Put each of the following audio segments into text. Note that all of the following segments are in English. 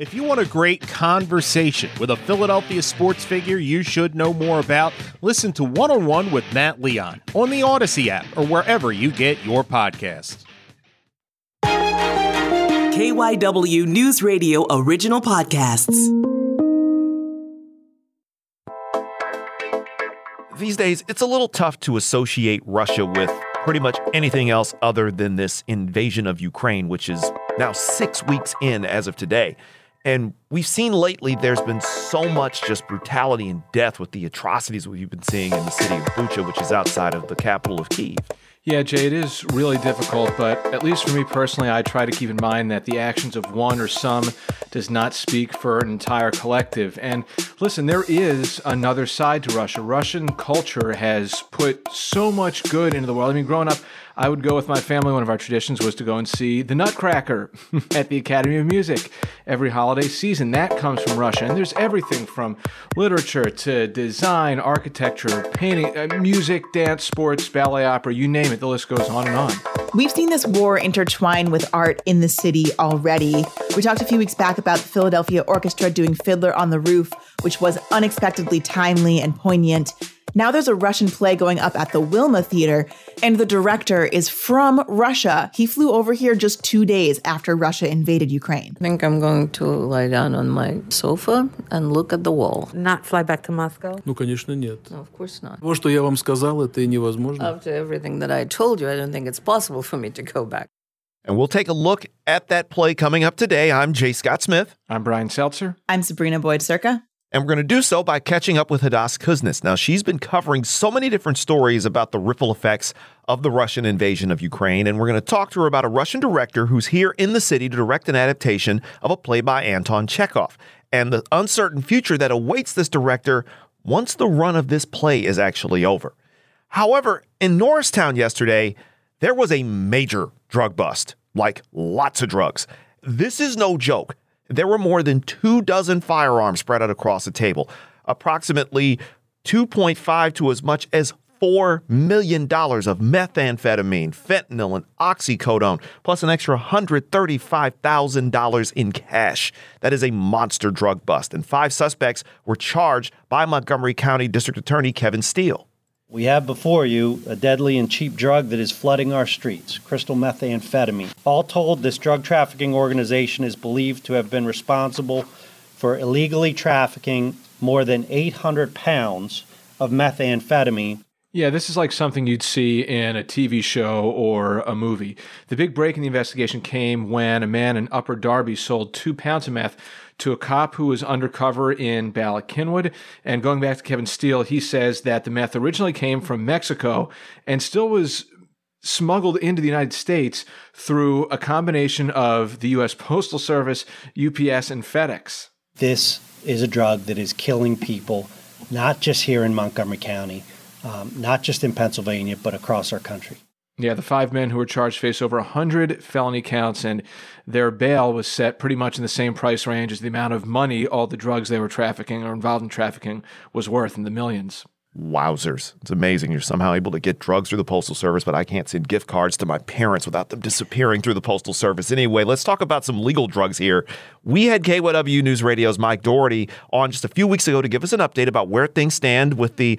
If you want a great conversation with a Philadelphia sports figure you should know more about, listen to One on One with Matt Leon on the Audacy app or wherever you get your podcasts. KYW News Radio original podcasts. These days, it's a little tough to associate Russia with pretty much anything else other than this invasion of Ukraine, which is now six weeks in as of today. And we've seen lately there's been so much just brutality and death with the atrocities we've been seeing in the city of Bucha, which is outside of the capital of Kiev. Yeah, Jay, it is really difficult, but at least for me personally, I try to keep in mind that the actions of one or some does not speak for an entire collective. And listen, there is another side to Russia. Russian culture has put so much good into the world. I mean, growing up, I would go with my family. One of our traditions was to go and see the Nutcracker at the Academy of Music every holiday season. That comes from Russia. And there's everything from literature to design, architecture, painting, uh, music, dance, sports, ballet, opera, you name it. The list goes on and on. We've seen this war intertwine with art in the city already. We talked a few weeks back about the Philadelphia Orchestra doing Fiddler on the Roof, which was unexpectedly timely and poignant. Now there's a Russian play going up at the Wilma Theater, and the director is from Russia. He flew over here just two days after Russia invaded Ukraine. I think I'm going to lie down on my sofa and look at the wall. Not fly back to Moscow? Ну, конечно, нет. No, of course not. То, что я вам сказал, это невозможно. After everything that I told you, I don't think it's possible for me to go back. And we'll take a look at that play coming up today. I'm Jay Scott Smith. I'm Brian Seltzer. I'm Sabrina Boyd Surka. And we're going to do so by catching up with Hadas Kuznits. Now, she's been covering so many different stories about the ripple effects of the Russian invasion of Ukraine. And we're going to talk to her about a Russian director who's here in the city to direct an adaptation of a play by Anton Chekhov and the uncertain future that awaits this director once the run of this play is actually over. However, in Norristown yesterday, there was a major drug bust, like lots of drugs. This is no joke. There were more than two dozen firearms spread out across the table, approximately 2.5 to as much as $4 million of methamphetamine, fentanyl, and oxycodone, plus an extra $135,000 in cash. That is a monster drug bust, and five suspects were charged by Montgomery County District Attorney Kevin Steele. We have before you a deadly and cheap drug that is flooding our streets crystal methamphetamine. All told, this drug trafficking organization is believed to have been responsible for illegally trafficking more than 800 pounds of methamphetamine Yeah, this is like something you'd see in a TV show or a movie. The big break in the investigation came when a man in Upper Darby sold two pounds of meth to a cop who was undercover in Bala Cynwyd. And going back to Kevin Steele, he says that the meth originally came from Mexico and still was smuggled into the United States through a combination of the U.S. Postal Service, UPS, and FedEx. This is a drug that is killing people, not just here in Montgomery County, um, not just in Pennsylvania, but across our country. Yeah, the five men who were charged face over 100 felony counts, and their bail was set pretty much in the same price range as the amount of money all the drugs they were trafficking or involved in trafficking was worth in the millions. Wowzers. It's amazing you're somehow able to get drugs through the Postal Service, but I can't send gift cards to my parents without them disappearing through the Postal Service. Anyway, let's talk about some legal drugs here. We had KYW News Radio's Mike Doherty on just a few weeks ago to give us an update about where things stand with the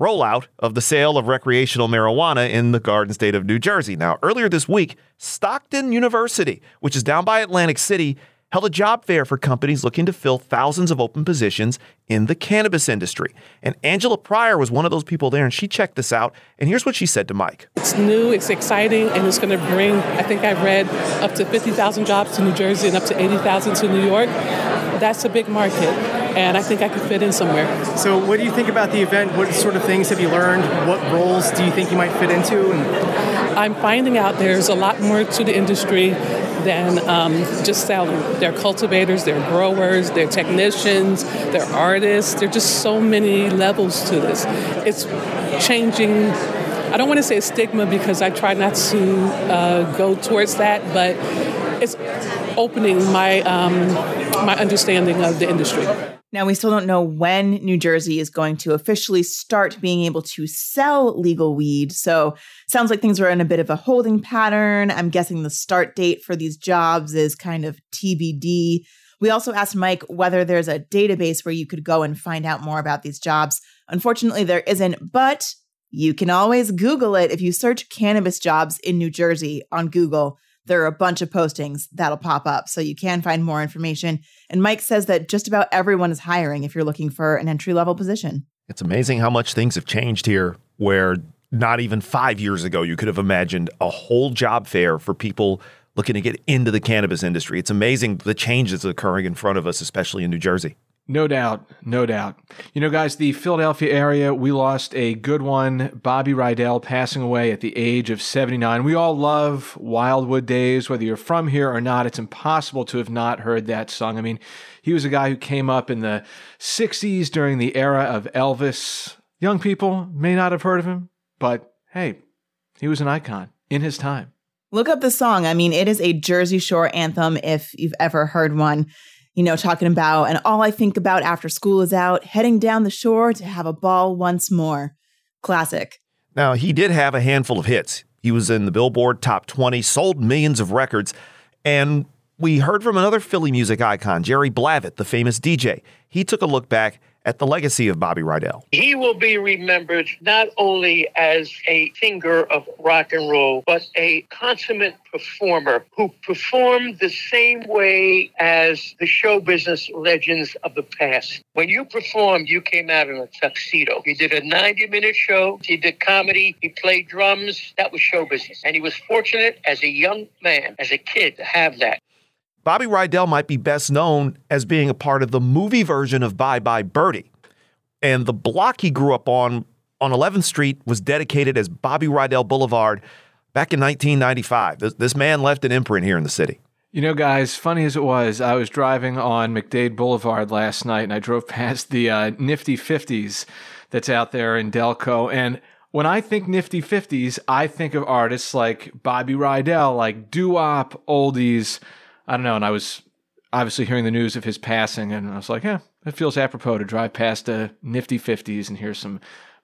rollout of the sale of recreational marijuana in the Garden State of New Jersey. Now, earlier this week, Stockton University, which is down by Atlantic City, held a job fair for companies looking to fill thousands of open positions in the cannabis industry. And Angela Pryor was one of those people there, and she checked this out. And here's what she said to Mike. It's new, it's exciting, and it's going to bring, I think I read, up to 50,000 jobs to New Jersey and up to 80,000 to New York. That's a big market, and I think I could fit in somewhere. So, what do you think about the event? What sort of things have you learned? What roles do you think you might fit into? And I'm finding out there's a lot more to the industry than um, just selling. They're cultivators, they're growers, they're technicians, they're artists. There are just so many levels to this. It's changing. I don't want to say stigma because I try not to uh, go towards that, but it's opening my um, my understanding of the industry. Now, we still don't know when New Jersey is going to officially start being able to sell legal weed. So, sounds like things are in a bit of a holding pattern. I'm guessing the start date for these jobs is kind of TBD. We also asked Mike whether there's a database where you could go and find out more about these jobs. Unfortunately, there isn't, but you can always Google it. If you search cannabis jobs in New Jersey on Google, there are a bunch of postings that'll pop up. So you can find more information. And Mike says that just about everyone is hiring if you're looking for an entry level position. It's amazing how much things have changed here where not even five years ago you could have imagined a whole job fair for people looking to get into the cannabis industry. It's amazing the changes occurring in front of us, especially in New Jersey. No doubt, no doubt. You know, guys, the Philadelphia area, we lost a good one. Bobby Rydell passing away at the age of 79. We all love Wildwood Days, whether you're from here or not. It's impossible to have not heard that song. I mean, he was a guy who came up in the 60s during the era of Elvis. Young people may not have heard of him, but hey, he was an icon in his time. Look up the song. I mean, it is a Jersey Shore anthem if you've ever heard one you know, talking about, and all I think about after school is out, heading down the shore to have a ball once more. Classic. Now, he did have a handful of hits. He was in the Billboard Top 20, sold millions of records, and we heard from another Philly music icon, Jerry Blavat, the famous DJ. He took a look back at the legacy of Bobby Rydell. He will be remembered not only as a singer of rock and roll, but a consummate performer who performed the same way as the show business legends of the past. When you performed, you came out in a tuxedo. He did a 90 minute show, he did comedy, he played drums. That was show business. And he was fortunate as a young man, as a kid, to have that. Bobby Rydell might be best known as being a part of the movie version of Bye Bye Birdie. And the block he grew up on, on 11th Street, was dedicated as Bobby Rydell Boulevard back in 1995. This, this man left an imprint here in the city. You know, guys, funny as it was, I was driving on McDade Boulevard last night and I drove past the uh, Nifty 50s that's out there in Delco. And when I think Nifty 50s, I think of artists like Bobby Rydell, like doo wop, oldies I don't know. And I was obviously hearing the news of his passing, and I was like, yeah, it feels apropos to drive past a nifty 50s and hear some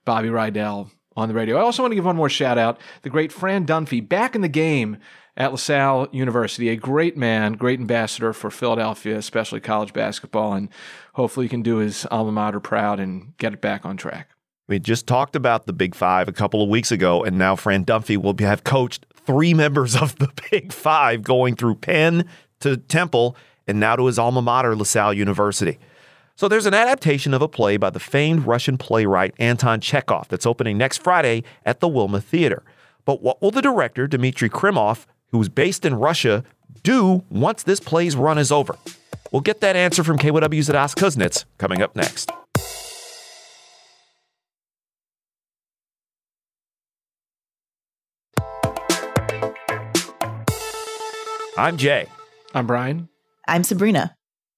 Bobby Rydell on the radio. I also want to give one more shout out the great Fran Dunphy, back in the game at LaSalle University, a great man, great ambassador for Philadelphia, especially college basketball, and hopefully he can do his alma mater proud and get it back on track. We just talked about the Big Five a couple of weeks ago, and now Fran Dunphy will have coached three members of the Big Five going through Penn, to Temple and now to his alma mater, LaSalle University. So there's an adaptation of a play by the famed Russian playwright Anton Chekhov that's opening next Friday at the Wilma Theater. But what will the director, Dmitry Krymov, who's based in Russia, do once this play's run is over? We'll get that answer from KYW's Hadas Kuznits coming up next. I'm Jay. I'm Brian. I'm Sabrina.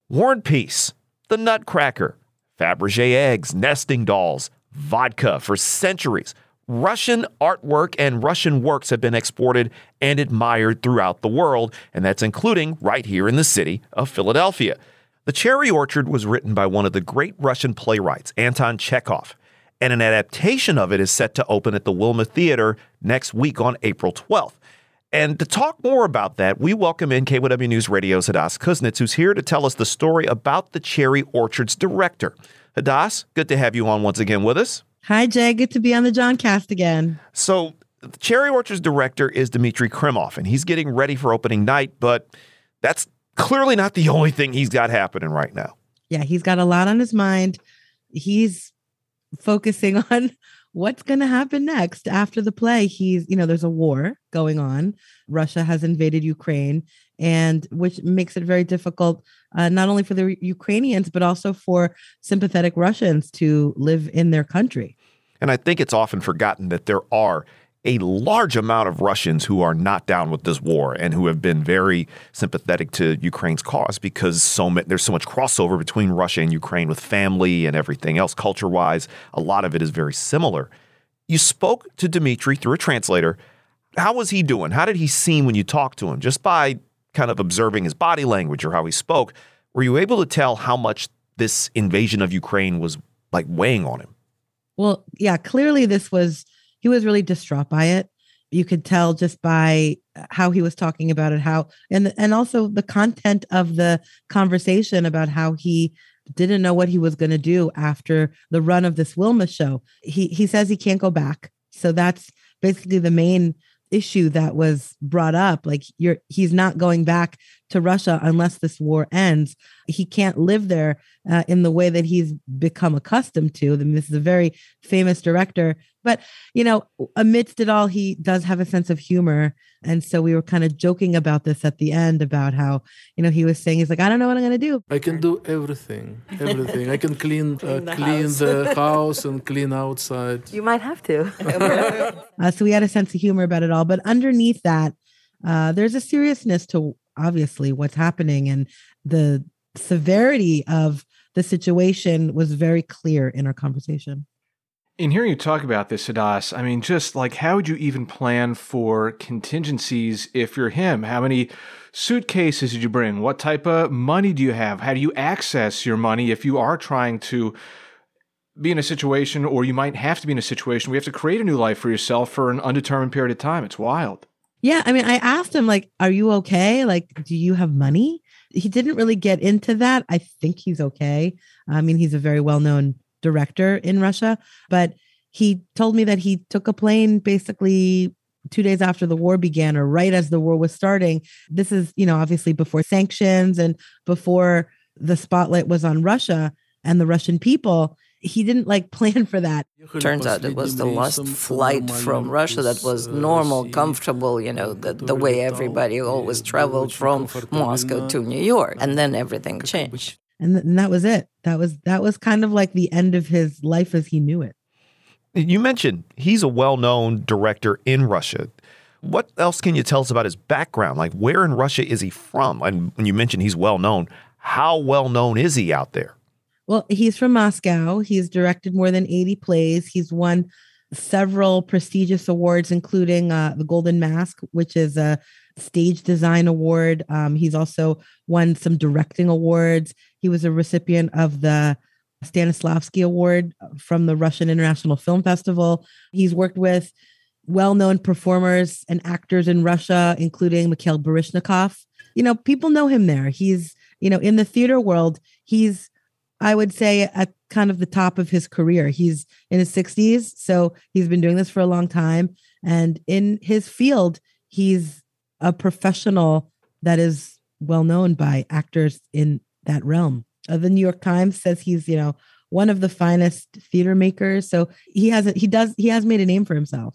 War and Peace, the Nutcracker, Fabergé eggs, nesting dolls, vodka for centuries. Russian artwork and Russian works have been exported and admired throughout the world, and that's including right here in the city of Philadelphia. The Cherry Orchard was written by one of the great Russian playwrights, Anton Chekhov, and an adaptation of it is set to open at the Wilma Theater next week on April 12th. And to talk more about that, we welcome in KYW News Radio's Hadas Kuznits, who's here to tell us the story about the Cherry Orchards director. Hadas, good to have you on once again with us. Hi, Jay. Good to be on the Jawncast again. So, the Cherry Orchards director is Dmitry Krymov, and he's getting ready for opening night, but that's clearly not the only thing he's got happening right now. Yeah, he's got a lot on his mind. He's focusing on what's going to happen next after the play? He's you know there's a war going on. Russia has invaded ukraine and which makes it very difficult uh, not only for the ukrainians but also for sympathetic russians to live in their country. And i think it's often forgotten that there are a large amount of Russians who are not down with this war and who have been very sympathetic to Ukraine's cause because so ma- there's so much crossover between Russia and Ukraine with family and everything else culture wise. A lot of it is very similar. You spoke to Dmitry through a translator. How was he doing? How did he seem when you talked to him? Just by kind of observing his body language or how he spoke, were you able to tell how much this invasion of Ukraine was like weighing on him? Well, yeah, clearly this was he was really distraught by it. you could tell just by uh, how he was talking about it how and and also the content of the conversation about how he didn't know what he was going to do after the run of this Wilma show. He he says he can't go back. So that's basically the main issue that was brought up like you're he's not going back to Russia unless this war ends. He can't live there uh, in the way that he's become accustomed to. I mean, this is a very famous director, but you know, amidst it all, he does have a sense of humor. And so we were kind of joking about this at the end about how you know he was saying he's like, I don't know what I'm going to do. I can do everything, everything. I can clean, uh, Clean the clean house. the house and clean outside. You might have to. Uh, so we had a sense of humor about it all. But underneath that, uh, there's a seriousness to obviously what's happening and the severity of the situation was very clear in our conversation. In hearing you talk about this, Hadas, I mean, just like how would you even plan for contingencies if you're him? How many suitcases did you bring? What type of money do you have? How do you access your money if you are trying to be in a situation, or you might have to be in a situation where you have to create a new life for yourself for an undetermined period of time? It's wild. Yeah, I mean, I asked him like, "Are you okay? Like, do you have money?" He didn't really get into that. I think he's okay. I mean, he's a very well-known director in Russia, but he told me that he took a plane basically 2 days after the war began or right as the war was starting. This is, you know, obviously before sanctions and before the spotlight was on Russia and the Russian people. He didn't like plan for that. Turns out it was the last flight from Russia that was normal, comfortable, you know, the, the way everybody always traveled from Moscow to New York. And then everything changed. And, th- and that was it. That was that was kind of like the end of his life as he knew it. You mentioned he's a well known director in Russia. What else can you tell us about his background? Like, where in Russia is he from? And when you mentioned he's well known, how well known is he out there? Well, he's from Moscow. He's directed more than 80 plays. He's won several prestigious awards, including uh, the Golden Mask, which is a stage design award. Um, he's also won some directing awards. He was a recipient of the Stanislavski Award from the Russian International Film Festival. He's worked with well known performers and actors in Russia, including Mikhail Baryshnikov. You know, people know him there. He's, you know, in the theater world, he's I would say at kind of the top of his career. He's in his 60s, so he's been doing this for a long time. And in his field, he's a professional that is well known by actors in that realm. Uh, the New York Times says he's, you know, one of the finest theater makers. So he has a, he does he has made a name for himself.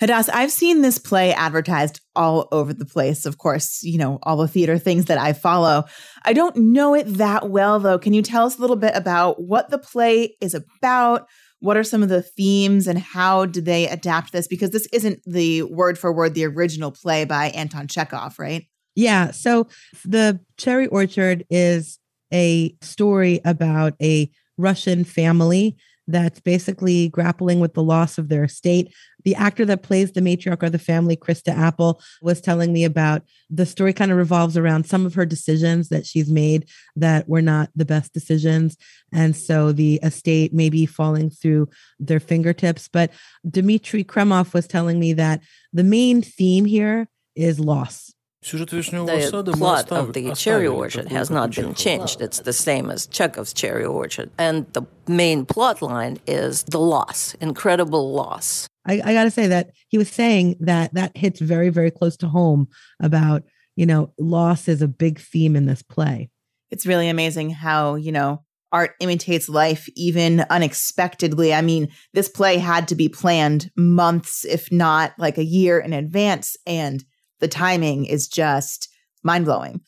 Hadas, I've seen this play advertised all over the place. Of course, you know, all the theater things that I follow. I don't know it that well, though. Can you tell us a little bit about what the play is about? What are some of the themes and how do they adapt this? Because this isn't the word for word, the original play by Anton Chekhov, right? Yeah. So the Cherry Orchard is a story about a Russian family that's basically grappling with the loss of their estate. The actor that plays the matriarch of the family, Krista Apple, was telling me about the story kind of revolves around some of her decisions that she's made that were not the best decisions. And so the estate may be falling through their fingertips. But Dmitry Krymov was telling me that the main theme here is loss. The plot of the cherry orchard has not been changed. It's the same as Chekhov's cherry orchard. And the main plot line is the loss, incredible loss. I, I got to say that he was saying that that hits very, very close to home about, you know, loss is a big theme in this play. It's really amazing how, you know, art imitates life even unexpectedly. I mean, this play had to be planned months, if not like a year in advance. And the timing is just mind blowing.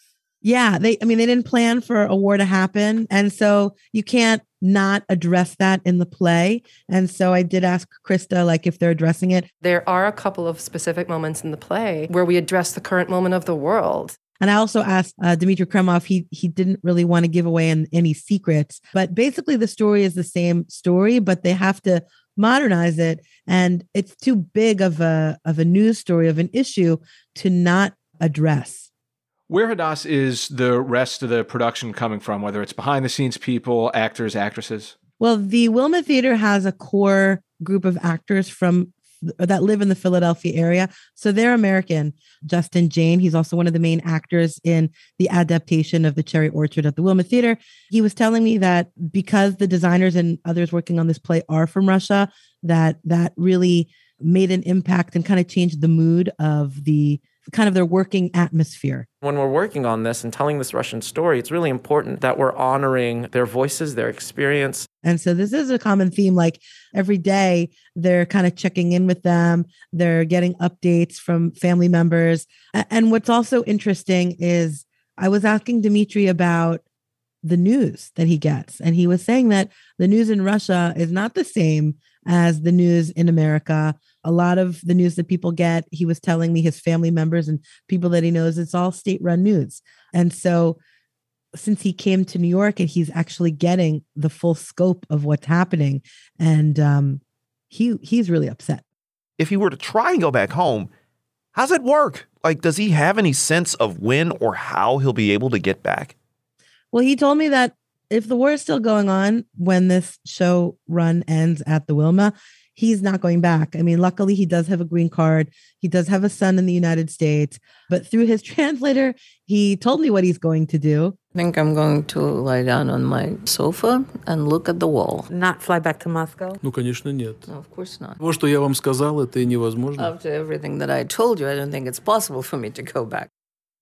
Yeah, they I mean they didn't plan for a war to happen and so you can't not address that in the play. And so I did ask Krista like if they're addressing it. There are a couple of specific moments in the play where we address the current moment of the world. And I also asked uh, Dmitry Krymov, he he didn't really want to give away an, any secrets, but basically the story is the same story, but they have to modernize it and it's too big of a of a news story of an issue to not address. Where Hadas is the rest of the production coming from, whether it's behind the scenes people, actors, actresses? Well, the Wilma Theater has a core group of actors from that live in the Philadelphia area. So they're American. Justin Jain, he's also one of the main actors in the adaptation of the Cherry Orchard at the Wilma Theater. He was telling me that because the designers and others working on this play are from Russia, that that really made an impact and kind of changed the mood of the kind of their working atmosphere. When we're working on this and telling this Russian story, it's really important that we're honoring their voices, their experience. And so this is a common theme. Like every day, they're kind of checking in with them, they're getting updates from family members. And what's also interesting is I was asking Dimitri about the news that he gets. And he was saying that the news in Russia is not the same as the news in America. A lot of the news that people get, he was telling me his family members and people that he knows, it's all state run news. And so since he came to New York and he's actually getting the full scope of what's happening, and um, he he's really upset. If he were to try and go back home, how's it work? Like, does he have any sense of when or how he'll be able to get back? Well, he told me that if the war is still going on when this show run ends at the Wilma, he's not going back. I mean, luckily, he does have a green card. He does have a son in the United States. But through his translator, he told me what he's going to do. I think I'm going to lie down on my sofa and look at the wall. Not fly back to Moscow? Ну, конечно, нет. No, of course not. То, что я вам сказал, это невозможно. After everything that I told you, I don't think it's possible for me to go back.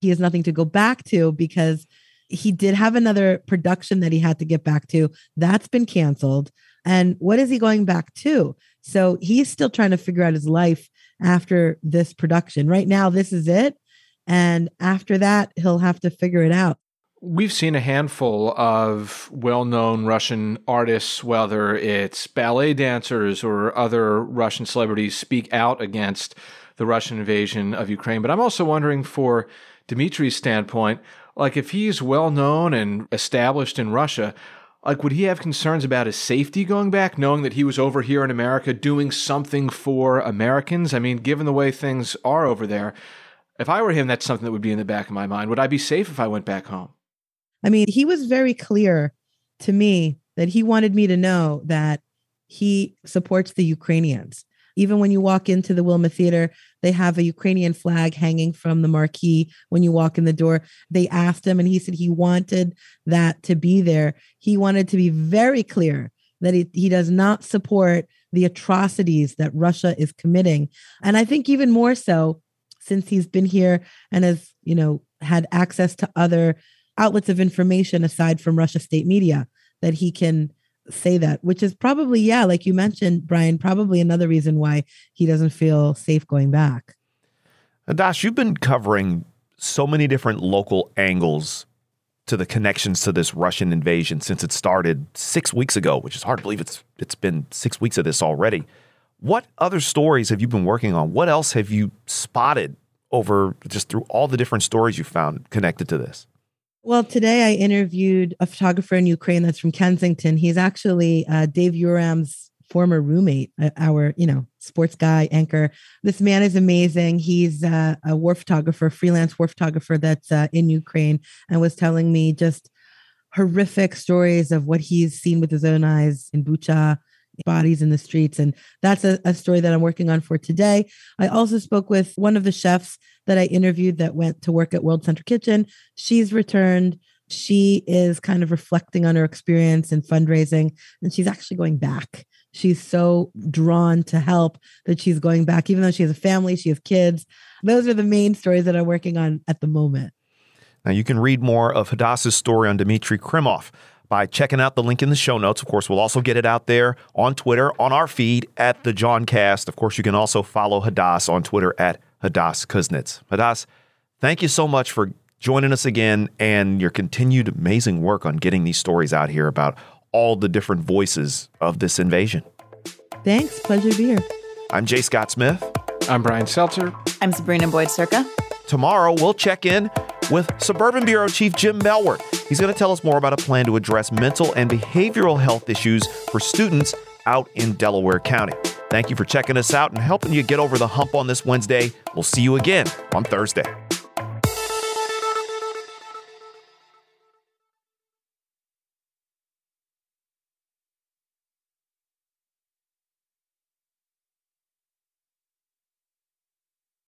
He has nothing to go back to because he did have another production that he had to get back to. That's been canceled. And what is he going back to? So he's still trying to figure out his life after this production. Right now, this is it. And after that, he'll have to figure it out. We've seen a handful of well known Russian artists, whether it's ballet dancers or other Russian celebrities, speak out against the Russian invasion of Ukraine. But I'm also wondering, for Dimitri's standpoint, like if he's well known and established in Russia, like would he have concerns about his safety going back knowing that he was over here in America doing something for Americans? I mean, given the way things are over there, if I were him that's something that would be in the back of my mind. Would I be safe if I went back home? I mean, he was very clear to me that he wanted me to know that he supports the Ukrainians. Even when you walk into the Wilma Theater, they have a Ukrainian flag hanging from the marquee when you walk in the door. They asked him, and he said he wanted that to be there. He wanted to be very clear that he, he does not support the atrocities that Russia is committing. And I think even more so since he's been here and has, you know, had access to other outlets of information aside from Russia state media, that he can say that, which is probably, yeah, like you mentioned, Brian, probably another reason why he doesn't feel safe going back. Hadas, you've been covering so many different local angles to the connections to this Russian invasion since it started six weeks ago, which is hard to believe it's it's been six weeks of this already. What other stories have you been working on? What else have you spotted over just through all the different stories you found connected to this? Well, today I interviewed a photographer in Ukraine that's from Kensington. He's actually uh, Dave Uram's former roommate, uh, our you know sports guy anchor. This man is amazing. He's uh, a war photographer, freelance war photographer that's uh, in Ukraine, and was telling me just horrific stories of what he's seen with his own eyes in Bucha, bodies in the streets. And that's a, a, story that I'm working on for today. I also spoke with one of the chefs that I interviewed that went to work at World Central Kitchen. She's returned. She is kind of reflecting on her experience in fundraising, and she's actually going back. She's so drawn to help that she's going back, even though she has a family, she has kids. Those are the main stories that I'm working on at the moment. Now, you can read more of Hadassah's story on Dmitry Krymov by checking out the link in the show notes. Of course, we'll also get it out there on Twitter, on our feed at the Jawncast. Of course, you can also follow Hadas on Twitter at Hadas Kuznits. Hadas, thank you so much for joining us again and your continued amazing work on getting these stories out here about all the different voices of this invasion. Thanks. Pleasure to be here. I'm Jay Scott Smith. I'm Brian Seltzer. I'm Sabrina Boyd Surka. Tomorrow, we'll check in with Suburban Bureau Chief Jim Melwert. He's going to tell us more about a plan to address mental and behavioral health issues for students out in Delaware County. Thank you for checking us out and helping you get over the hump on this Wednesday. We'll see you again on Thursday.